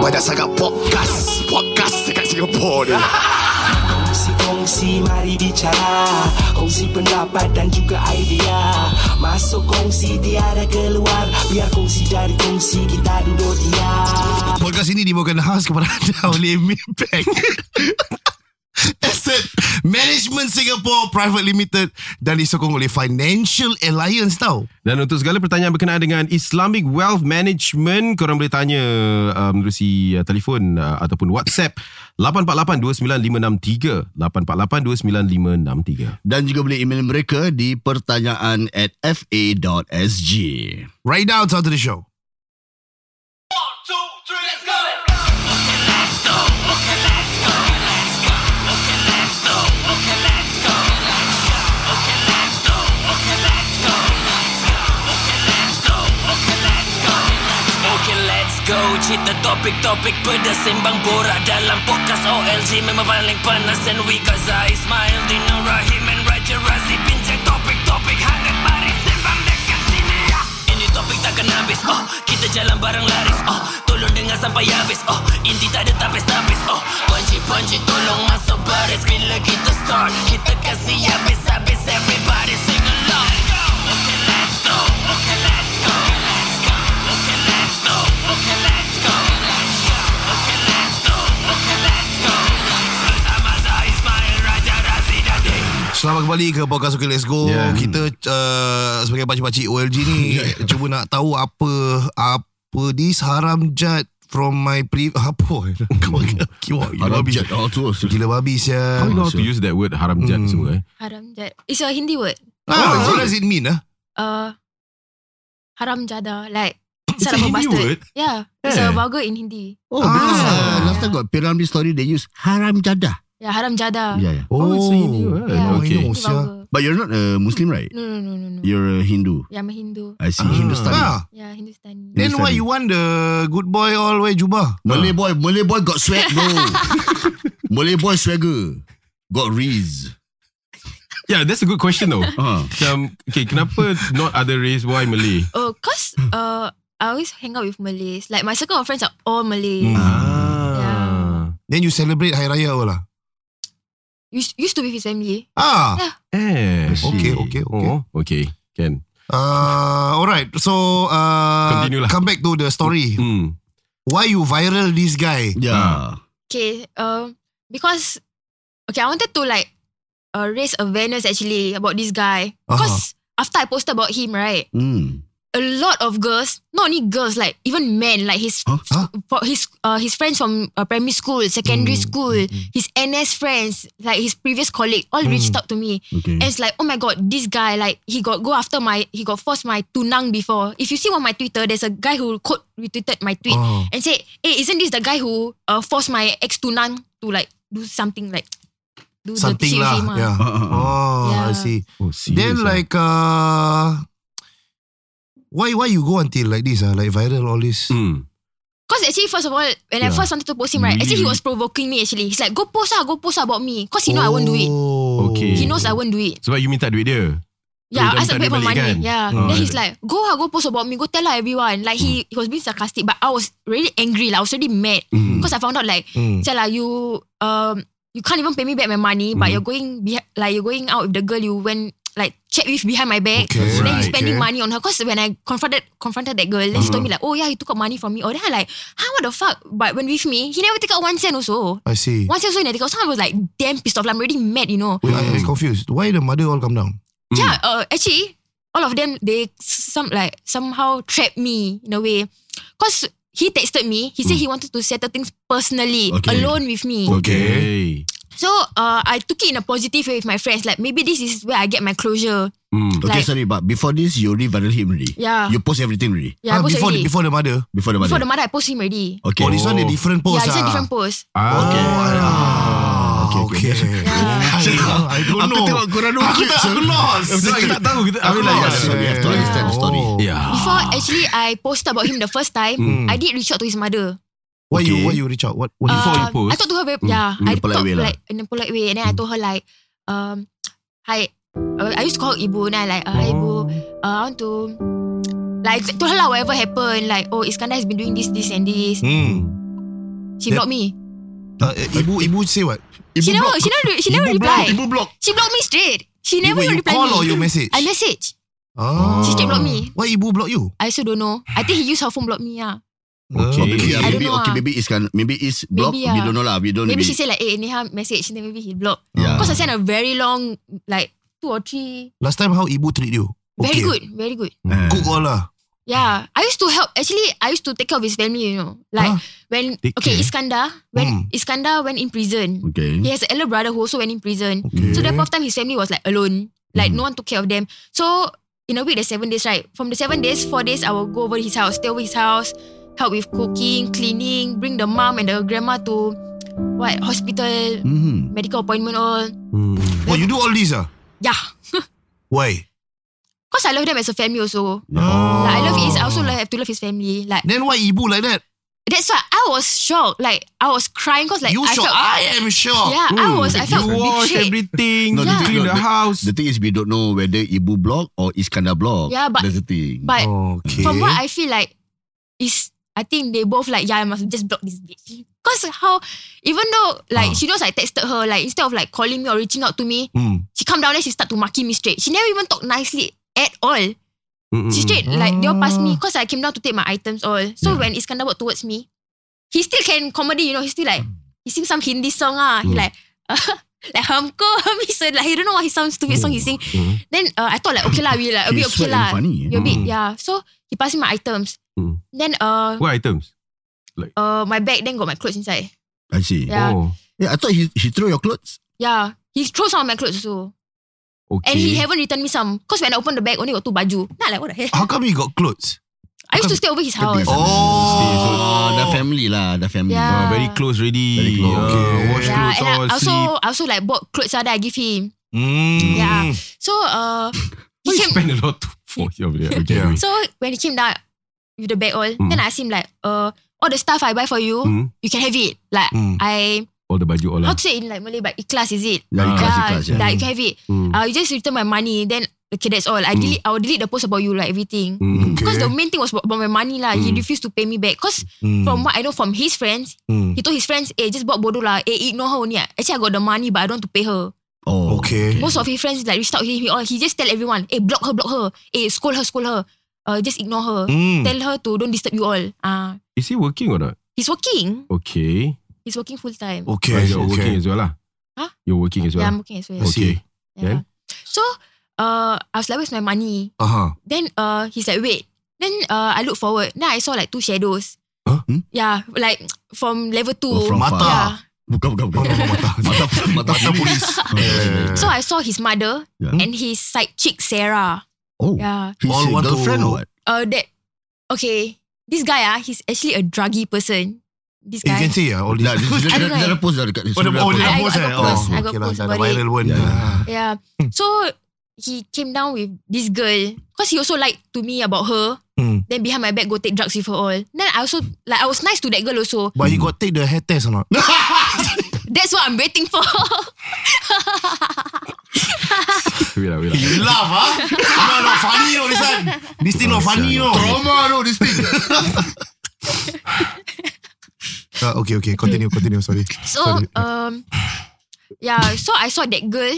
Banyak sangat podcast. Podcast dekat Singapura ni. Kongsi-kongsi mari bicara. Kongsi pendapat dan juga idea. Masuk kongsi tiada keluar. Biar kongsi dari kongsi kita duduk diam. Podcast ini dibawakan khas kepada anda oleh Maybank. Asset Management Singapore Private Limited dan disokong oleh Financial Alliance tau. Dan untuk segala pertanyaan berkenaan dengan Islamic Wealth Management, korang boleh tanya uh, menerusi uh, telefon uh, ataupun WhatsApp 848-29563 848-29563 Dan juga boleh email mereka di pertanyaan at fa.sg. Right now to the show. Okay Cerita topik-topik pedas Sembang borak dalam podcast OLG Memang paling panas And we got Zai Ismail Dino Rahim and Raja Razi Bincang topik-topik hangat Mari sembang dekat sini ya. Ini topik takkan habis Oh. Kita jalan bareng laris Oh. Tolong dengar sampai habis Oh. Inti tak ada tapis-tapis Oh. Panci-panci tolong masuk baris. Bila kita start Kita kasih habis-habis Everybody sing along. Okay let's go. Okay let's go. Let's go. Okay let's go. Okay let's go Selamat kembali ke Podcast Okay Let's Go. Yeah. Kita uh, sebagai pakcik-pakcik OLG ni cuba nak tahu apa apa this haram jad from my pre apa gila Haram babi jad. Oh, gila babi sia How you know how to use that word haram jad Hmm. semua eh? Haram jad. It's a Hindi word. ah, what does it mean ah Uh, haram jada. Like, It's a Hindi bastard. word? Yeah. It's Eh. a vulgar in Hindi. Oh, because Ah. uh, last time got Piramli story, they use haram jadah. Yeah, haram jada. Yeah, yeah. Oh, it's a Hindi word. Yeah. Okay. Oh, It's sia. vulgar. But you're not a Muslim, right? No, no, no, no, no. You're a Hindu. Yeah, I'm a Hindu. I see. Hindustani. ah, Yeah, Hindustani. then why you want the good boy all way jubah Malay boy, Malay boy got swag, bro. Malay boy swagger. Got Riz. Yeah, that's a good question though. Uh. Macam, okay, kenapa not other race? Why Malay? Oh, cause uh, I always hang out with Malays. Like, my circle of friends are all Malay. Ah. then you celebrate hari raya all lah Used, used to be with his family. ah Eh. Okay, okay, okay. Oh, okay. Can. Uh, alright. So uh, Continue lah. come back to the story. Hmm. Why you viral this guy? Yeah. Okay, uh, because okay, I wanted to like uh, raise awareness actually about this guy. Because after I posted about him, right, Mm. A lot of girls, not only girls, like even men, like his Huh? Huh? his uh, his friends from uh, primary school, secondary Mm, school, his NS friends, like his previous colleague, all reached out to me. Okay. And it's like, oh my god, this guy, like he got go after my, he got forced my tunang before. If you see on my Twitter, there's a guy who quote retweeted my tweet Oh. and say, hey, isn't this the guy who uh, forced my ex tunang to like do something like do Something the shit lah. with him? ah? Yeah. Uh, uh, uh. Oh, I see. Oh, serious, Then like uh, why why you go until like this? Uh, like viral all this. Hmm. Cause actually, first of all, when I Yeah. first wanted to post him, right, actually he was provoking me. Actually, he's like, "Go post ah, go post ah about me." Cause he know I won't do it. Oh. Okay. He knows I won't do it. Sebab you minta duit dia. Yeah, dah I asked for money. kan? Yeah. Oh, then he's like, "Go ah, go post about me. Go tell lah everyone." Like he, he was being sarcastic, but I was really angry. Like I was really mad Hmm. because I found out like, Mm. say lah, you um, you can't even pay me back my money, but Mhm. you're going like you're going out with the girl you went like chat with behind my back. Okay, then you right, spending okay. money on her. Cause when I confronted confronted that girl, then she told me like, oh yeah, he took out money from me. Oh then I like, huh, what the fuck? But when with me, he never take out one cent also. I see. One cent also he never take out. So I was like damn pissed off. Like, I'm already mad, you know. Wait, I was confused. Why the mother all come down? Hmm. Yeah, uh, actually, all of them they some like somehow trapped me in a way, cause he texted me. He said he wanted to settle things personally, Okay. alone with me. Okay. So uh, I took it in a positive way with my friends. Like maybe this is where I get my closure. Hmm. Okay, Like- sorry, but before this, you already viral him already. Yeah. You post everything already. Yeah, Ah, post before already. before the mother. Before the mother. Before the mother, I post him already. Okay. Oh, this one a different post. yeah, it's a ah. different post. Ah. Okay. Ah, Okay, okay. okay. I don't Aku know. tengok korang dua Aku tak aku lost. Kita tak tahu kita Aku I mean, lost. like, So we have to understand the story. Oh. Yeah. Before actually I posted about him the first time, Hmm. I did reach out to his mother. Why you Okay. why you reach out? What what Before Uh, you post? I talked to her very, Mm, yeah, in a I polite talked way lah. like in a polite way, and then I told her like, um, hi, uh, I used to call her ibu, and I like, uh, hi ibu, uh, I want to, like, told her lah whatever happened, like, oh, Iskandar has been doing this, this, and this. Hmm. She blocked me. Uh, ibu ibu say what? Ibu She never, she never, she never Ibu block. reply. Ibu block. She blocked me straight. She never you, you reply call me. or you message? I message. Oh. She straight block me. Why ibu block you? I also don't know. I think he used her phone block me. Yeah. Okay. Maybe, I don't maybe, know okay, ah. maybe it's can, maybe it's block. Maybe, We ah. don't know lah. We don't. Maybe we, she say like, eh, Neha message. Then maybe he block. Yeah. Because I sent a very long, like two or three. Last time how ibu treat you? Very good, very good. Eh. Cook all lah. Yeah, I used to help. Actually, I used to take care of his family. You know, like Huh? when Take okay, care? Iskandar when Hmm. Iskandar went in prison. Okay. He has an elder brother who also went in prison. Okay. So that point of time, his family was like alone. Like Mhm. no one took care of them. So in a week, there's seven days, right? From the seven days, four days, I will go over his house, stay over his house, help with cooking, cleaning, bring the mom and the grandma to what hospital, Mm-hmm. medical appointment, all. Hmm. Oh, you do all this ah? Yeah, Why? cause I love them as a family also. Oh. Like I love his, I also have to love his family. Like Then why ibu like that? that's why I was shocked. Like I was crying cause like you I shocked. felt. I am shocked. Yeah, I was. I felt You wash betrayed. everything. No, you the thing- no, the the- house. The thing is, we don't know whether Ibu block or Iskandar block. Yeah, but- that's the thing. But Okay. from what I feel like is I think they both like yeah I must just block this bitch. Cause how even though like Ah. she knows I texted her like instead of like calling me or reaching out to me, Hmm. she come down and she start to marking me straight. She never even talk nicely at all. Mm-mm. She straight like they all pass me Ah. cause I came down to take my items all. So when Iskandar walk towards me, he still can comedy, you know, he still like he sing some Hindi song ah. He like like humko hum he said like he don't know what he sounds stupid song he sing. Mhm. Then uh, I thought like okay lah, we like a bit He's okay sweat and lah. funny. eh? We a bit Mm. yeah. So he passed me my items. Then uh What items? uh my bag then got my clothes inside. I see. Yeah. Oh, Yeah, I thought he he threw your clothes. Yeah. He throw some of my clothes also. okay. And he haven't returned me some. Cause when I open the bag, only got two baju. Not like what the hell. How come he got clothes? I used to stay over his house. Oh. the family lah, the family. Yeah. Ah, very close already. Very close. Ah, Okay. wash Yeah, clothes and I all, also sleep. I also like bought clothes that I give him. Mm. Yeah. So uh he came spend a lot to for you over there? Okay. Yeah. so when he came down with the bag all, Mm. then I asked him like, uh all the stuff I buy for you, Mm. you can have it. Like Mm. I All the baju all how lah. to say in like Malay but ikhlas is it? Yeah, ikhlas, yeah, ikhlas, yeah. Like you can have it. Mm. Uh, you just return my money. Then okay, that's all. I delete. I will delete the post about you, like everything. Mm. Because Okay. the main thing was about my money lah. He Mm. refused to pay me back. Cause Mm. from what I know from his friends, Mm. he told his friends, eh, just buat bodoh lah. Eh, ignore her only. ah. Actually, I got the money, but I don't want to pay her. Oh, Okay. Most of his friends like reached out to him. He, all, he just tell everyone, eh, block her, block her. Eh, scold her, scold her. Uh, just ignore her. Mm. Tell her to don't disturb you all. Ah, Is he working or not? he's working. Okay. He's working full time. Okay. Ah, you're working okay. as well lah. Huh? You're working as well. Yeah, I'm working as well. Okay. Yeah. So, uh, I was like, where's my money? Uh huh. Then uh, he's like, wait. Then uh, I look forward. Then I saw like two shadows. Huh? Hmm? Yeah, like from level two. Oh, from Mata. Yeah. Bukan, bukan, bukan. Oh, mata. mata, mata, Mata polis. Yeah. So I saw his mother Yeah. and his side chick Sarah. Oh, Yeah. he's All want to- girlfriend or what? Uh, that okay. This guy ah, he's actually a druggy person. This You guy. can see ah all this. Dah, know. dia dah post dah dekat Oh, dia, oh, dia I- dah post got eh? post. Oh, I got okay lah. post about viral pun. Yeah. Ah. Yeah. So he came down with this girl because he also lied to me about her. Mm. Then behind my back go take drugs with her all. Then I also like I was nice to that girl also. But he got take the hair test or not? That's what I'm waiting for. Wait lah, wait lah. You laugh ah? No, not funny no this one. This thing not funny no. Trauma no, this thing. Uh, okay, okay. Continue, continue. Sorry. So Sorry. um yeah, so I saw that girl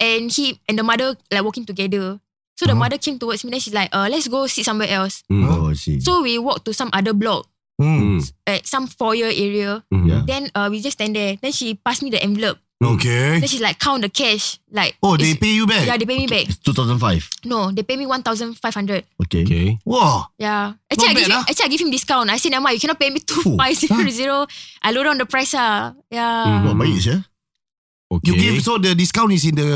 and he and the mother like walking together. So the Uh-huh. mother came towards me then she's like, uh, let's go sit somewhere else. Mm. Oh, I see. So we walked to some other block Mm. Mm. at some foyer area. Mhm. Yeah. Then uh, we just stand there. Then she passed me the envelope. Okay. Then she's like count the cash. Like Oh, they it's- pay you back? Yeah, they pay me back. It's 2005. No, they pay me one thousand five hundred. Okay. Okay. Wow. Yeah. Actually, I bad give him, actually I give him discount. I said, Nama, you cannot pay me two five zero zero. I lower down the price ah. Yeah. Wah, baik je. Okay. You give so the discount is in the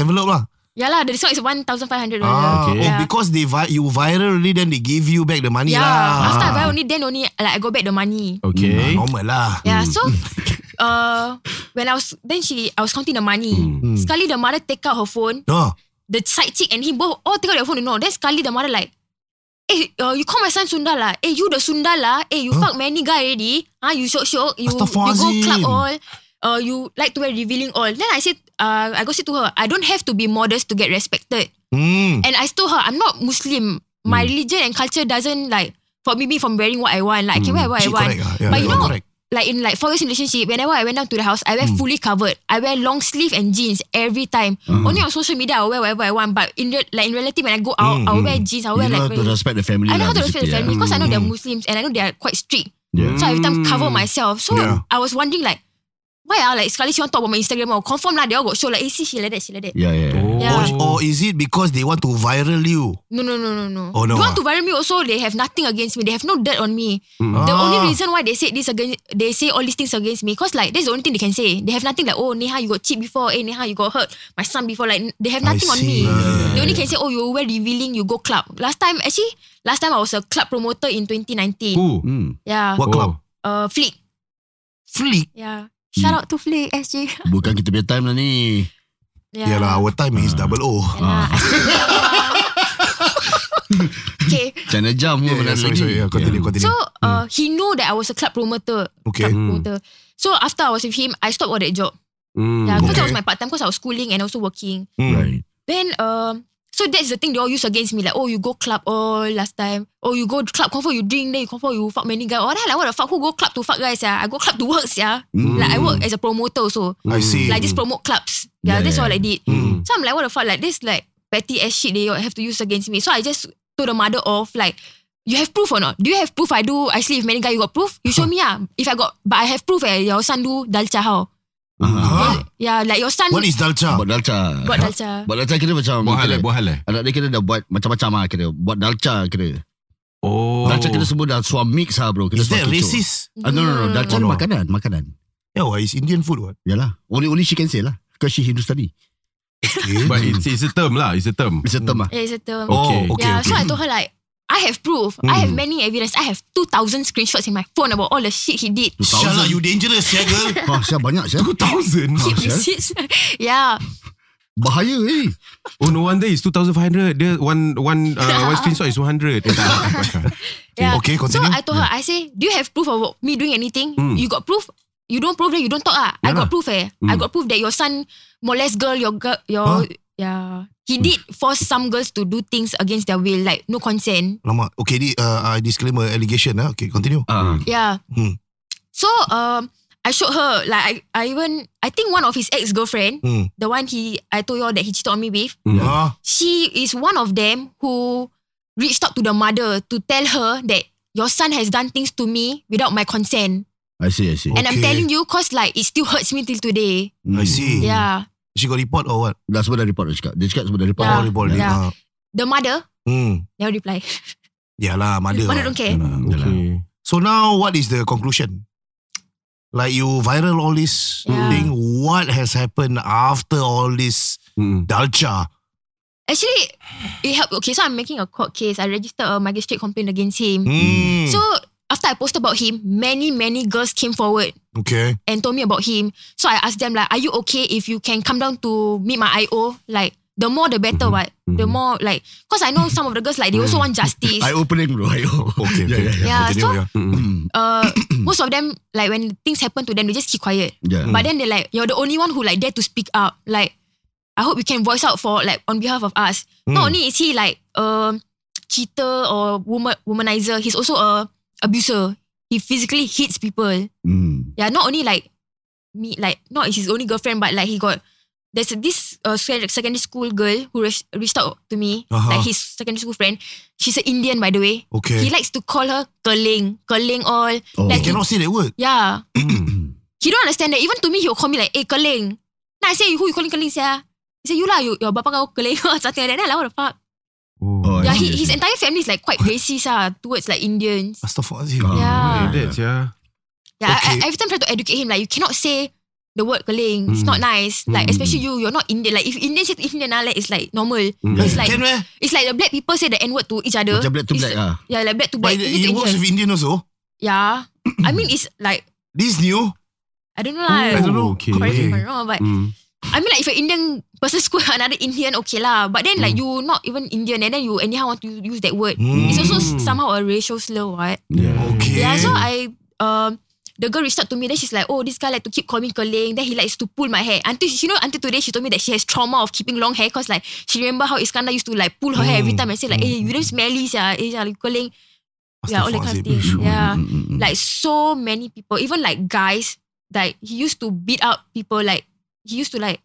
envelope lah. Yeah lah, the discount is one thousand five hundred. Ah, Okay. oh, Yeah. because they vi- you viral already, then they give you back the money Yeah. lah. After I buy only, then only like I got back the money. Okay. Ah, normal lah. Yeah. So, uh, when I was then she I was counting the money. Hmm. Sekali the mother take out her phone. No. The side chick and him both all take out their phone. You know. Then sekali the mother like, eh, uh, you call my son Sundar lah. Eh, you the Sundar lah. Eh, you fuck many guy already. Ah, you shock shock. You you go club all. Uh, you like to wear revealing all. Then I said, uh, I go say to her, I don't have to be modest to get respected. Mm. And I told her, I'm not Muslim. My religion and culture doesn't like forbid me from wearing what I want. Like I can wear what She I want. correct ah. Yeah, but you you know, correct. Like in like four years relationship, whenever I went down to the house, I wear Hmm. fully covered. I wear long sleeve and jeans every time. Uh-huh. Only on social media I wear whatever I want, but in real, like in reality when I go out, I'll wear jeans. I'll Hmm, You wear know like how to respect the family I know lah, how to respect the family yeah. because I know they're Muslims and I know they're quite strict. Yeah. So I every time cover myself. So Yeah. I was wondering like, why ah like sekali she want talk about my Instagram or confirm lah they all got show like, hey, see she like that, she like that. Yeah, yeah. yeah. Yeah. Or, or is it because they want to viral you? No, no, no, no, no. Oh, no, They want ah. to viral me also. They have nothing against me. They have no dirt on me. Mm. The Ah. only reason why they say this against, they say all these things against me, cause like that's the only thing they can say. They have nothing like, oh Neha, you got cheat before. Eh Neha, you got hurt my son before. Like they have I nothing on see. me. Yeah, they only can say, oh you were revealing, you go club. Last time actually, last time I was a club promoter in 2019. Who? Hmm. Yeah. What club? Uh, Fleet. Fleek. Yeah. Shout out to Fleet SG. Bukan kita punya time lah ni. yeah. Yalah, our time is double O. Yeah. okay. China jam pun Yeah, yeah, yeah, sorry, sorry. Yeah, continue, continue. So uh, he knew that I was a club promoter. Okay. Club Mm. promoter. So after I was with him, I stopped all that job. Mm. Yeah, because that Okay. was my part time. Because I was schooling and also working. Mm. Right. Then um, so that's the thing they all use against me. Like, oh, you go club all last time. Oh, you go club confirm you drink. Then you confirm you fuck many guys. Oh, then like what the fuck? Who go club to fuck guys? Yeah, I go club to work. Yeah, like I work as a promoter also. I see. Like just promote clubs. Yeah, Yeah, that's yeah. all I did. Mm. So I'm like, what the fuck? Like this like petty ass shit they all have to use against me. So I just told the mother off like. You have proof or not? Do you have proof I do I sleep with many guys? You got proof? You show me ah. If I got but I have proof eh your son do dal dalcha Huh? Yeah, like your son What is dalcha? Buat dalca. buat dalcha. Buat dalca kira macam Buat hal kira, eh, buat hal eh. Anak dia kira dah buat macam-macam lah kira. Buat dalca kira. Oh. Dalca kira semua dah suam mix lah bro. Kira Is that racist? Ah, no, no, no. Dalca Oh, no. makanan. Makanan. Yeah, why? It's Indian food what? Yalah. Only, only she can say lah. Because she Hindustani. Okay. But it's, it's a term lah. It's a term. It's a term lah. Yeah, it's a term. Okay. Oh, okay, yeah, okay. so I told her like, I have proof. I have Mm. many evidence. I have 2,000 screenshots in my phone about all the shit he did. Syah you dangerous, yeah, girl. Wah, siap banyak siap. 2000. Ah, siap. Receipts. yeah. Bahaya eh. Oh no wonder it's 2500. Dia one one uh, one screenshot is 100. Eh, tak. yeah. Okay, continue. So I told her, I say, do you have proof of me doing anything? Mm. You got proof? You don't prove then you don't talk ah. I Yeah got proof eh. Mm. I got proof that your son molest girl, your girl, your Huh? yeah. He did force some girls to do things against their will, like no consent. Lama. Okay, di, uh, uh, disclaimer allegation. Ah, Okay, continue. Ah. Yeah. Hmm. So um, I showed her like I, I even I think one of his ex girlfriend, Hmm. the one he I told you all that he cheated on me with, Ah, she is one of them who reached out to the mother to tell her that your son has done things to me without my consent. I see, I see. And I'm Okay. telling you cause like it still hurts me till today. I see. Yeah. She got report or what? Dah semua dah report dah cakap. Dia cakap semua dah report. Yeah. Oh, report. Yeah. Ah. The mother Hmm. never reply. Yalah, mother. mother lah. don't care. Okay. So now, what is the conclusion? Like you viral all this Yeah. thing. What has happened after all this Mm. dalcha? Actually, it helped. Okay, so I'm making a court case. I registered a magistrate complaint against him. Hmm. So after I posted about him, many, many girls came forward okay. and told me about him. So I asked them like, are you okay if you can come down to meet my IO? Like, the more the better, mm-hmm. what? The mm-hmm. more like, cause I know some of the girls like they also mm. want justice. I opening bro. I Okay. Yeah, okay. yeah, Yeah, Continue, so- yeah. Hmm. uh, most of them like when things happen to them, they just keep quiet. Yeah. But then they're like, you're the only one who like dare to speak up. Like, I hope you can voice out for like on behalf of us. Not mm. only is he like a cheater or woman womanizer, he's also a abuser. He physically hits people. Hmm. Yeah, not only like me, like not his only girlfriend, but like he got there's this uh, sec- secondary school girl who res- reached out to me, Uh-huh. like his secondary school friend. She's an Indian, by the way. Okay. He likes to call her Keling, Keling all. Oh. Like, You cannot say that word. yeah. he don't understand that. Even to me, he'll call me like, hey, Keling. Then I say, who you calling Keling, sia? He say, you lah, you, your bapa kau Keling or something like that. Then I like, what the fuck? He, I his entire family is like quite racist ah, towards like Indians. Astaghfirullahaladzim. Ah. Yeah. That's yeah. Yeah, Okay. I, I every time try to educate him like you cannot say the word keling. It's not nice. Like especially you, you're not Indian. Like if Indian say to Indian, ah, like it's like normal. It's like Can it's like the black people say the N word to each other. Macam black to black like- ah. Yeah, like black to But black. it, Indian it works with Indian also. Yeah, I mean it's like This new. I don't know lah. I don't know. Okay. Correct me if I'm wrong, but Mm. I mean like if an Indian person school another Indian, okay lah. But then like you not even Indian and then you anyhow want to use that word. It's also somehow a racial slur, right? Yeah. Okay. Yeah, so I um the girl reached out to me. Then she's like, "Oh, this guy like to keep calling me Keling. Then he likes to pull my hair. Until you know, until today, she told me that she has trauma of keeping long hair because like she remember how Iskandar used to like pull her hair every time and say like, "Hey, you don't smelly, sia, eh, sia, like Keling." Yeah, all that kind of thing. Astaghfirullahalazim. Yeah. Mm, mm, mm. Like so many people, even like guys, like he used to beat up people, like he used to like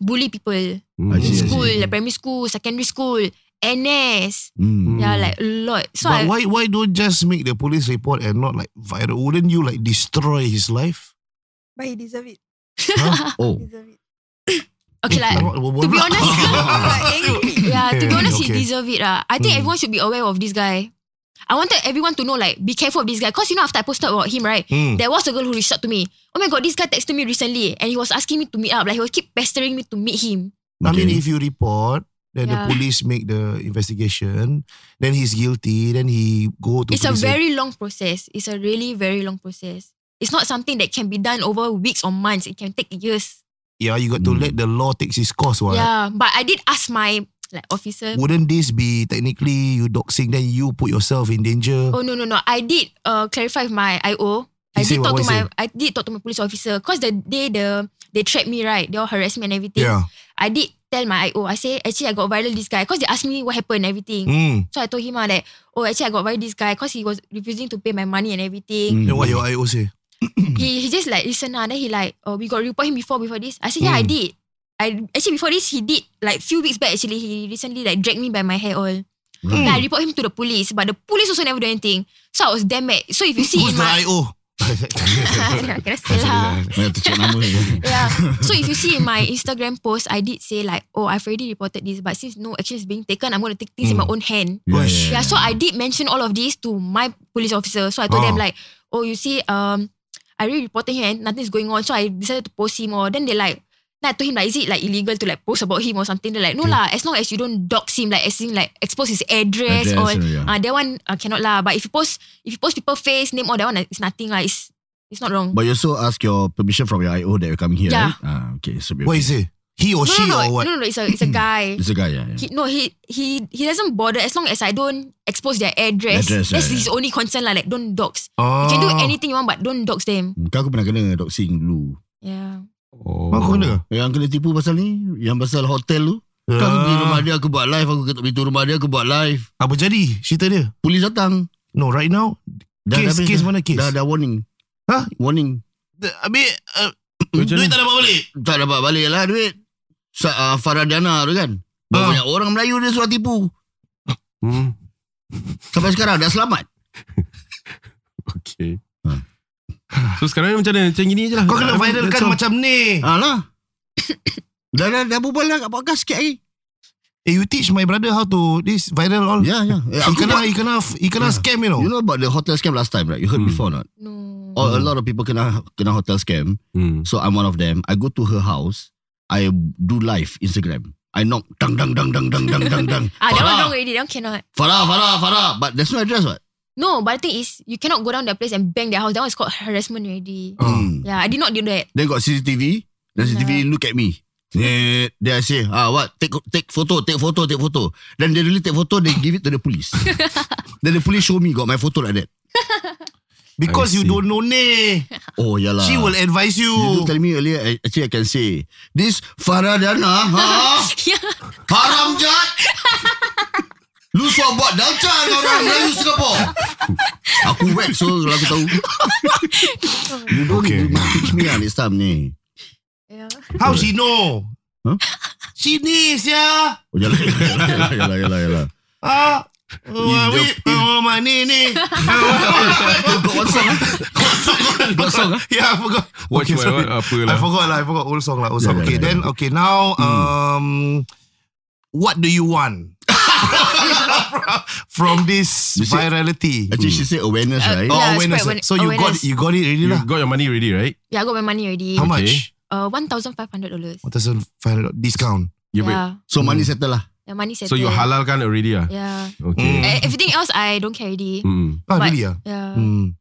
bully people in I see, I see. school, like primary school, secondary school, NS. Mm. Yeah, like a lot. So But I, why why don't just make the police report and not like viral? Wouldn't you like destroy his life? But he deserve it. Oh. Deserve it. okay, like to be honest, yeah, to be honest, okay. he deserve it. lah. I think Mm. everyone should be aware of this guy. I wanted everyone to know, like, be careful of this guy. Cause you know, after I posted about him, right? Mm. There was a girl who reached out to me. Oh my god, this guy texted me recently and he was asking me to meet up. Like he was keep pestering me to meet him. I mean, Okay. if you report, then the Yeah. police make the investigation, then he's guilty, then he go to It's a very long process. It's a really very long process. It's not something that can be done over weeks or months. It can take years. yeah. You got to Mm. let the law take its course. What? Yeah, but I did ask my like officer. Wouldn't this be technically you doxing? Then you put yourself in danger. Oh no no no! I did uh, clarify with my IO. I He did what? talk What to he my I did talk to my police officer because the day the they tracked me right, they all harassed me and everything. yeah. I did tell my IO. I say actually I got viral this guy because they asked me what happened and everything. Mm. So I told him ah, that oh actually I got viral this guy because he was refusing to pay my money and everything. Mm. Then what your IO say? He he just like listen ah. Then he like oh we got report him before before this. I said yeah I Mm. did. I actually before this he did like few weeks back actually he recently like dragged me by my hair all. Then I report him to the police, but the police also never do anything. So I was damn mad. So if you see Who's in my IO? Kena say lah. Mana tu cek nama Yeah. So if you see in my Instagram post, I did say like, oh, I've already reported this, but since no action is being taken, I'm going to take things in my own hand. Gosh. Yeah. So I did mention all of this to my police officer. So I told Oh. them like, oh, you see, um, I already reported him and nothing's going on. So I decided to post him or then they like. Then I told him like, is it like illegal to like post about him or something? They're like, no lah. As long as you don't dox him, like as in like expose his address, Address, or yeah. uh, that one uh, cannot lah. But if you post, if you post people face name, all that one, it's nothing lah. It's it's not wrong. But you also ask your permission from your IO that you're coming here, Yeah. right? Ah, okay. So What is it? He or no, she no, no, or what? no, no, no. It's a it's a guy. It's a guy, yeah. yeah. He, no, he he he doesn't bother as long as I don't expose their address. Address, That's yeah, his only concern lah. Like don't dox. Oh. You can do anything you want, but don't dox them. Kau aku pernah kena doxing dulu. Yeah. Oh. Kau kena? Yang kena tipu pasal ni, yang pasal hotel tu. Kau aku pergi rumah dia, aku buat live. Aku ketuk pintu rumah dia, aku buat live. Apa jadi? Cerita dia? Polis datang. No, right now? Dah, Case- habis case dah. mana case? Dah, dah warning. Hah? Warning. Habis, uh, Macam duit mana? tak dapat balik? Tak dapat balik lah duit. Sa, uh, Faradiana tu kan. Ah. Banyak orang Melayu dia suruh tipu. Hmm. Sampai sekarang dah selamat. Okay. So sekarang ni macam mana? Macam gini je lah. Kau kena Ah, viralkan all. macam ni. Alah. dah, dah, dah berbual lah kat podcast sikit lagi. Eh, you teach my brother how to this viral all. Ya, ya. Eh, He aku kena, he kena, he kena Yeah. scam, you know. You know about the hotel scam last time, right? You heard Hmm. before not? No. Or a lot of people kena kena hotel scam. Hmm. So I'm one of them. I go to her house. I do live Instagram. I knock dang dang dang dang dang dang dang dang. Ah, that one Farah, wrong already. That one cannot. Farah, Farah, Farah. But there's no address, what? No, but the thing is, you cannot go down their place and bang their house. That one is called harassment already. Hmm. Yeah, I did not do that. Then got CCTV. Then CCTV look at me. Then I say, ah, what? Take take photo, take photo, take photo. Then they really take photo. They give it to the police. then the police show me got my photo like that. Because you don't know ni. Oh, yeah lah. She will advise you. You do tell me earlier, I- actually I can say, this Faradana, ha? Yeah. Jat. Suruh buat dalcan orang Melayu Singapore. Aku wet so kalau aku tahu. You don't Okay. okay. you teach me lah next time ni. Yeah. How she know? Huh? She ni sia. Oh, yalah, yalah, yalah, yalah, yalah. Ah. Oh, wait, oh, my ni ni. Got one song? Got song ah? Yeah, I forgot. Watch my sorry. what, apa I lah. forgot lah. I forgot old song lah. Old song. Yeah, yeah, okay, yeah, then yeah. okay now um, what do you want from this You see- virality? Actually she said awareness Uh, right? Oh, Yeah, awareness. spread So you got awareness. you got it already You lah. got your money ready, right? Yeah, I got my money already. How Okay. much? Uh, one thousand five hundred dollars. One thousand five hundred discount. You break- Yeah. So money settle lah. The money settled. So you halalkan already ah? Yeah. Okay. Eh, Everything else I don't care already. Hmm. Ah, But- really? Ah. Yeah. Hmm.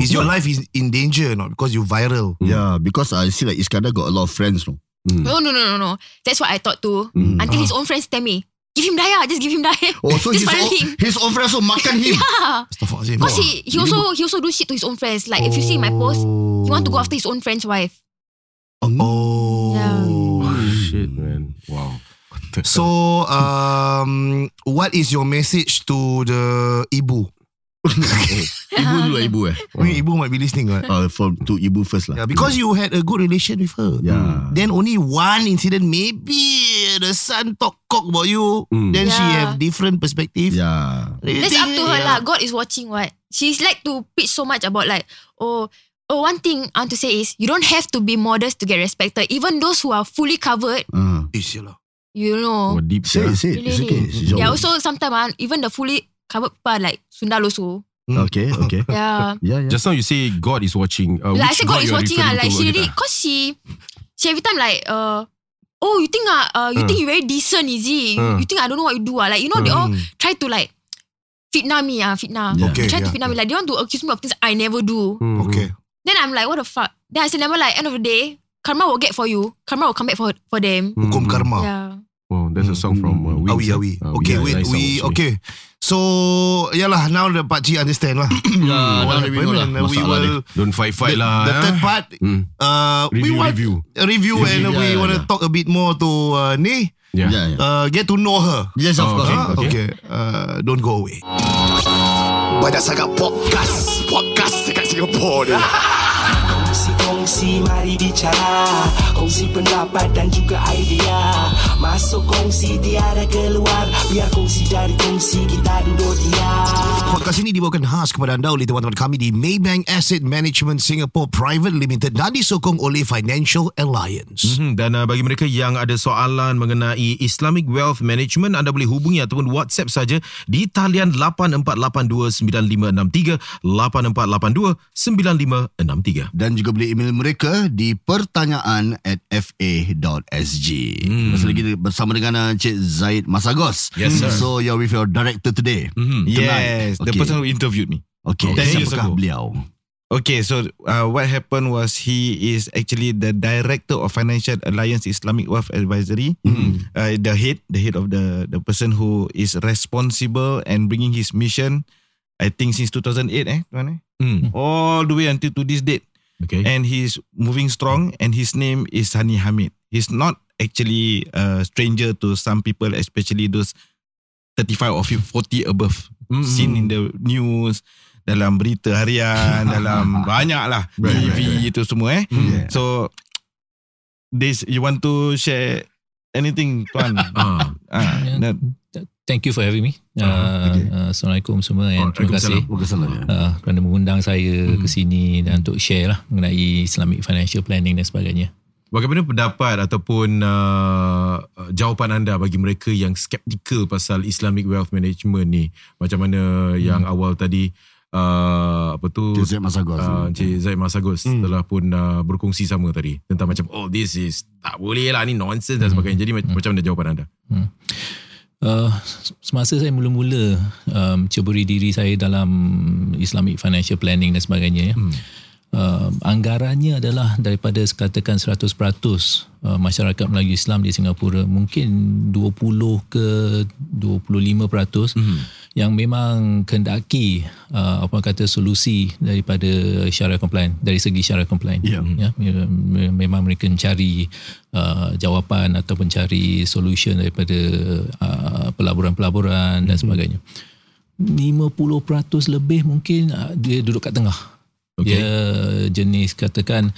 Is your life is in danger or not because you viral? Yeah, because I see like Iskandar got a lot of friends no. Hmm. No, no, no, no, no. That's what I thought too. Mm. Until his own friends tell me, give him daya, just give him daya. Oh, so his own, his own friends so makan him. Yeah. Astaghfirullahaladzim. Because he, he also he also do shit to his own friends. Like if you see my post, he want to go after his own friend's wife. Oh. Yeah. Oh, shit, man. Wow. So, um, what is your message to the ibu? Ibu dulu lah, ibu eh. I mean, ibu might be listening, right? Uh, from to ibu first lah. Yeah, because you had a good relation with her. Yeah. Then only one incident, maybe the son talk cock about you. Mm. Then she Yeah. have different perspective. Yeah. That's think- up to her yeah. lah. God is watching what. She's like to pitch so much about like, oh, oh, one thing I want to say is you don't have to be modest to get respected. Even those who are fully covered, Uh. You Oh, know. deep. Say say. Really, It's okay. really. It's Yeah, also sometimes ah, even the fully covered part like Sundal also. Okay, okay. Yeah. Yeah, yeah. Just now you say God is watching. Uh, like I said, God is you're watching ah. referring Like to, she really, cause she, she every time like, uh, oh, you think ah, uh, you Uh. think you very decent, is it? You- Uh. You think I don't know what you do ah? Like you know they all Mm. try to like fitnah me ah, fitnah. Yeah. Okay, They try to yeah, fitnah me like they want to accuse me of things I never do. Mm, Okay. Then I'm like, what the fuck? Then I said, never like, end of the day, karma will get for you. Karma will come back for for them. mm, Hukum mm. karma. Yeah. Oh, that's a song from uh, Wings. Awi, awi. Uh, Okay, yeah, wait, nice we, okay. So, yalah, now the pakcik understand lah. Yeah, What now we happened know lah and we masalah will, Don't fight fight the, lah. the eh. third part, Mm. uh, we Review, want review. a review and Review, we yeah, want to yeah. talk a bit more to uh, ni, Yeah. Yeah, yeah. uh, get to know her. Yes, of Oh, course. okay. Ah, okay. Uh, don't go away. Banyak sangat podcast Podcast dekat Singapore ni Kongsi-kongsi mari bicara Kongsi pendapat dan juga idea Masuk kongsi tiada keluar Biar kongsi dari kongsi kita duduk diam Podcast ini dibawakan khas kepada anda oleh teman-teman kami di Maybank Asset Management Singapore Private Limited dan disokong oleh Financial Alliance. Mhm, Dan uh, bagi mereka yang ada soalan mengenai Islamic Wealth Management, anda boleh hubungi ataupun WhatsApp saja di talian 84829563 84829563. Dan juga boleh email mereka di pertanyaan at fa.sg. Hmm. Masa lagi bersama dengan uh, Cik Zaid Masagos. Yes, sir. So you're with your director today. Mhm. Tonight. Yes, the Okay. person who interviewed me. Okay. Years Siapakah beliau? Okay, so uh, what happened was he is actually the director of Financial Alliance Islamic Wealth Advisory. Uh, the head, the head of the the person who is responsible and bringing his mission. I think since 2008, eh, tuan, eh? Mm. all the way until to this date. Okay. and he's moving strong and his name is Hani Hamid. He's not actually a stranger to some people, especially those 35 or 40 above. Mm. Seen in the news, dalam berita harian, dalam banyak lah. Right, TV right, itu semua eh. Yeah. So, this you want to share anything tuan? Ah. Ah, Yeah. Thank you for having me. Uh, okay. uh, Assalamualaikum semua and terima kasih uh, kerana mengundang saya ke sini dan untuk share lah mengenai Islamic financial planning dan sebagainya. Bagaimana pendapat ataupun uh, jawapan anda bagi mereka yang skeptikal pasal Islamic Wealth Management ni? Macam mana yang awal tadi uh, apa tu Cik Zaid Masagos. uh, Cik Zaid Masagos Hmm. telah pun uh, berkongsi sama tadi tentang macam oh this is tak boleh lah ni nonsense dan sebagainya. Jadi Hmm. macam mana jawapan anda? Uh, semasa saya mula-mula um, ceburi diri saya dalam Islamic financial planning dan sebagainya ya. Hmm. Uh, anggarannya adalah daripada katakan 100% uh, masyarakat Melayu Islam di Singapura mungkin 20 ke 25% hmm. Yang memang kendaki uh, apa kata solusi daripada syariah compliant dari segi syariah compliant. Ya. ya. Me- memang mereka mencari uh, jawapan ataupun cari solution daripada uh, pelaburan-pelaburan dan sebagainya. 50% lebih mungkin uh, dia duduk kat tengah. Okay. dia jenis katakan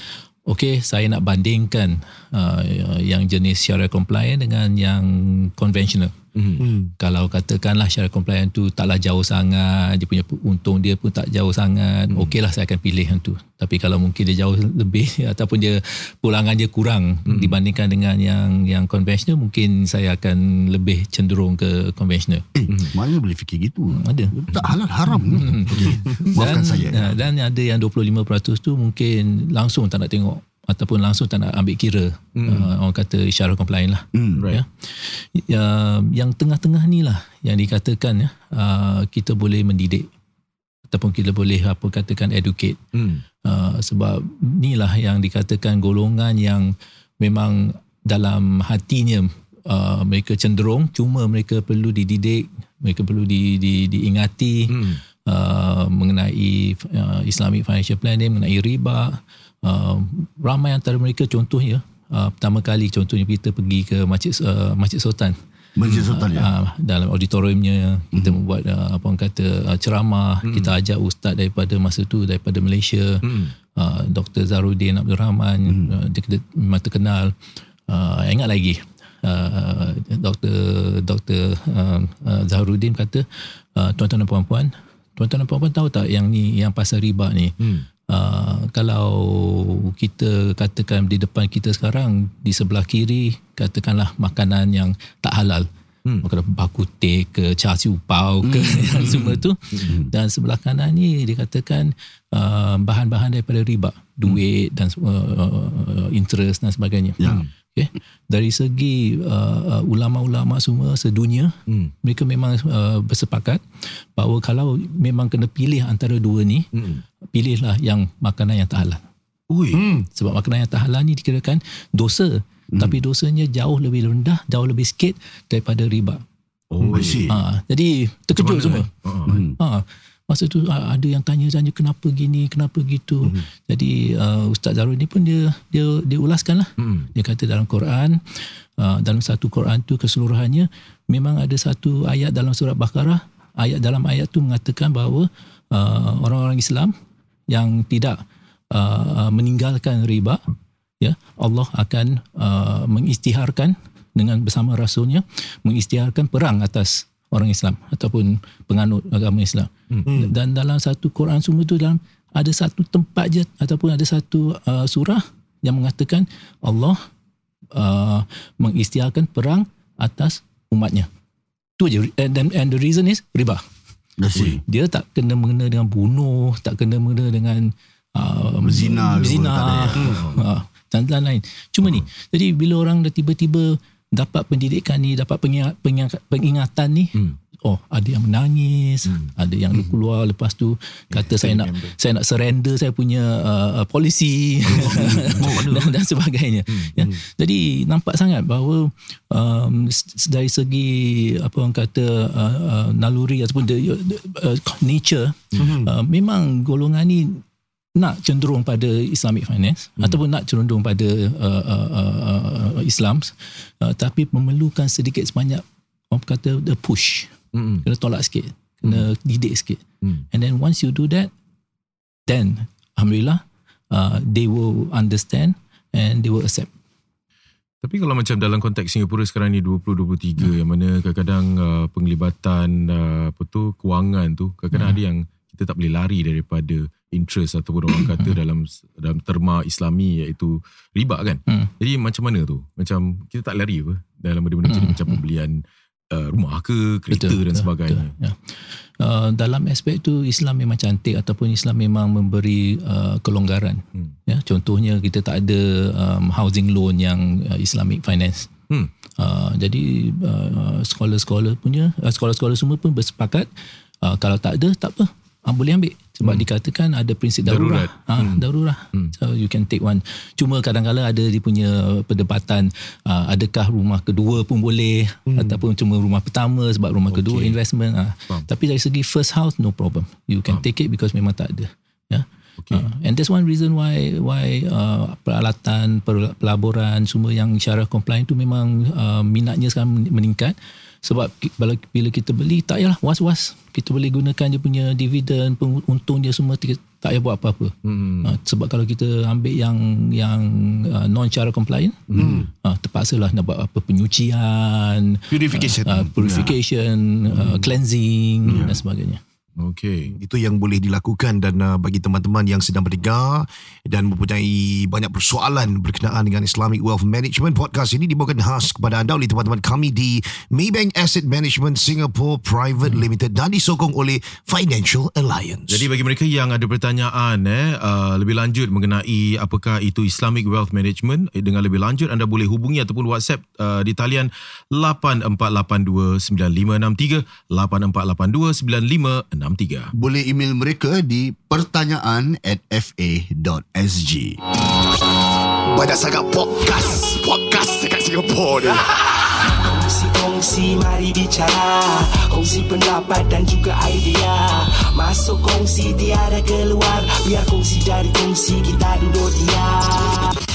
okey saya nak bandingkan uh, yang jenis syariah compliant dengan yang konvensional Hmm. kalau katakanlah syariah compliant tu taklah jauh sangat dia punya untung dia pun tak jauh sangat hmm. okeylah saya akan pilih yang tu tapi kalau mungkin dia jauh lebih ataupun dia pulangan dia kurang hmm. dibandingkan dengan yang yang konvensional mungkin saya akan lebih cenderung ke konvensional Eh, mana boleh fikir gitu? ada Tak halal haram. Hmm. Okay. Maafkan dan, saya. uh, dan ada yang 25% tu mungkin langsung tak nak tengok ataupun langsung tak nak ambil kira hmm. uh, orang kata syariah compliant lah Hmm. ya. ya yang tengah-tengah ni lah yang dikatakan ya uh, kita boleh mendidik ataupun kita boleh apa katakan educate Hmm. uh, sebab inilah yang dikatakan golongan yang memang dalam hatinya uh, mereka cenderung cuma mereka perlu dididik mereka perlu di, di, diingati Hmm. uh, mengenai uh, Islamic financial planning mengenai riba uh, ramai antara mereka contohnya uh, pertama kali contohnya kita pergi ke Masjid uh, Masjid Sultan. Masjid Sultan ya. uh, dalam auditoriumnya kita membuat uh, apa orang kata uh, ceramah. Hmm. kita ajak ustaz daripada masa tu daripada Malaysia uh, Dr Zaruddin Abdul Rahman uh, dia memang terkenal. Uh, ingat lagi uh, Dr Dr uh, uh, Zaharuddin kata uh, tuan-tuan dan puan-puan tuan-tuan dan puan-puan tahu tak yang ni yang pasal riba ni? Hmm. Uh, kalau kita katakan di depan kita sekarang di sebelah kiri katakanlah makanan yang tak halal. Hmm. makanan bakute ke char siu pao ke yang semua tu. Dan sebelah kanan ni dikatakan uh, bahan-bahan daripada riba. Duit dan uh, interest dan sebagainya. Ya. Okay. Dari segi uh, uh, ulama-ulama semua sedunia, hmm. mereka memang uh, bersepakat bahawa kalau memang kena pilih antara dua ni, hmm. pilihlah yang makanan yang tak halal. Ui. Hmm. Sebab makanan yang tak halal ni dikirakan dosa. Hmm. Tapi dosanya jauh lebih rendah, jauh lebih sikit daripada riba. Oh. Ha, jadi terkejut semua. Ha, masa tu ah, ada yang tanya-tanya kenapa gini, kenapa gitu. Hmm. Jadi uh, Ustaz Zarul ni pun dia dia dia ulaskan lah. Hmm. Dia kata dalam Quran, uh, dalam satu Quran tu keseluruhannya memang ada satu ayat dalam surah Baqarah, ayat dalam ayat tu mengatakan bahawa uh, orang-orang Islam yang tidak uh, meninggalkan riba, ya Allah akan uh, mengisytiharkan dengan bersama rasulnya mengisytiharkan perang atas orang Islam ataupun penganut agama Islam. Hmm. Dan dalam satu Quran semua tu dalam ada satu tempat je ataupun ada satu uh, surah yang mengatakan Allah uh, mengisytiharkan perang atas umatnya. Tu je and, and, and the reason is riba. Dia tak kena mengena dengan bunuh, tak kena mengena dengan uh, tak ada, ya? uh, dan lain-lain. Cuma ni, jadi bila orang dah tiba-tiba dapat pendidikan ni, dapat pengingat, pengingat, pengingatan ni, Hmm. oh ada yang menangis, ada yang keluar lepas tu kata saya nak saya nak surrender saya punya uh, polisi dan, dan sebagainya. Ya. Jadi nampak sangat bahawa um, dari segi apa orang kata uh, uh, naluri ataupun the, the, uh, nature uh, memang golongan ni nak cenderung pada Islamic finance hmm. ataupun nak cenderung pada uh, uh, uh, uh, Islam uh, tapi memerlukan sedikit sebanyak orang kata the push Hmm. kena tolak sikit kena didik sikit Hmm. and then once you do that then alhamdulillah uh, they will understand and they will accept Tapi kalau macam dalam konteks Singapura sekarang ni 2023 hmm. yang mana kadang-kadang uh, penglibatan uh, apa tu kewangan tu kadang-kadang hmm. ada yang kita tak boleh lari daripada interest ataupun orang kata dalam dalam terma Islami iaitu riba kan. Hmm. Jadi macam mana tu? Macam kita tak lari apa dalam benda-benda macam ni macam pembelian uh, rumah ke kereta dan sebagainya. Betul, ya. Uh, dalam aspek tu Islam memang cantik ataupun Islam memang memberi uh, kelonggaran. Hmm. Ya, contohnya kita tak ada um, housing loan yang uh, Islamic finance. Hmm. Uh, jadi uh, sekolah-sekolah punya uh, sekolah-sekolah semua pun bersepakat uh, kalau tak ada tak apa uh, boleh ambil sebab hmm. dikatakan ada prinsip darurah. Darurat. Ha, hmm. Darurah. Hmm. So you can take one. Cuma kadang-kadang ada dia punya perdebatan uh, adakah rumah kedua pun boleh hmm. ataupun cuma rumah pertama sebab rumah okay. kedua investment. Uh. Faham. Tapi dari segi first house no problem. You can Faham. take it because memang tak ada. Ya. Okay. Uh, and that's one reason why why uh, peralatan per- pelaburan semua yang syarah compliant tu memang uh, minatnya sekarang meningkat sebab bila, bila kita beli tak payahlah was-was kita boleh gunakan dia punya dividen untung dia semua tak payah buat apa-apa Hmm. uh, sebab kalau kita ambil yang yang uh, non syarah compliant hmm. uh, terpaksalah nak buat apa penyucian Purification. uh, purification uh, cleansing dan sebagainya Okay. Itu yang boleh dilakukan dan uh, bagi teman-teman yang sedang mendengar dan mempunyai banyak persoalan berkenaan dengan Islamic Wealth Management podcast ini dibawakan khas kepada anda oleh teman-teman kami di Maybank Asset Management Singapore Private Limited dan disokong oleh Financial Alliance. Jadi bagi mereka yang ada pertanyaan eh uh, lebih lanjut mengenai apakah itu Islamic Wealth Management eh, dengan lebih lanjut anda boleh hubungi ataupun WhatsApp uh, di talian 84829563 84829563. Boleh email mereka di pertanyaan at fa.sg. Banyak sangat podcast. Podcast dekat Singapura ni. Kongsi-kongsi mari bicara. Kongsi pendapat dan juga idea. Masuk kongsi tiada keluar. Biar kongsi dari kongsi kita duduk diam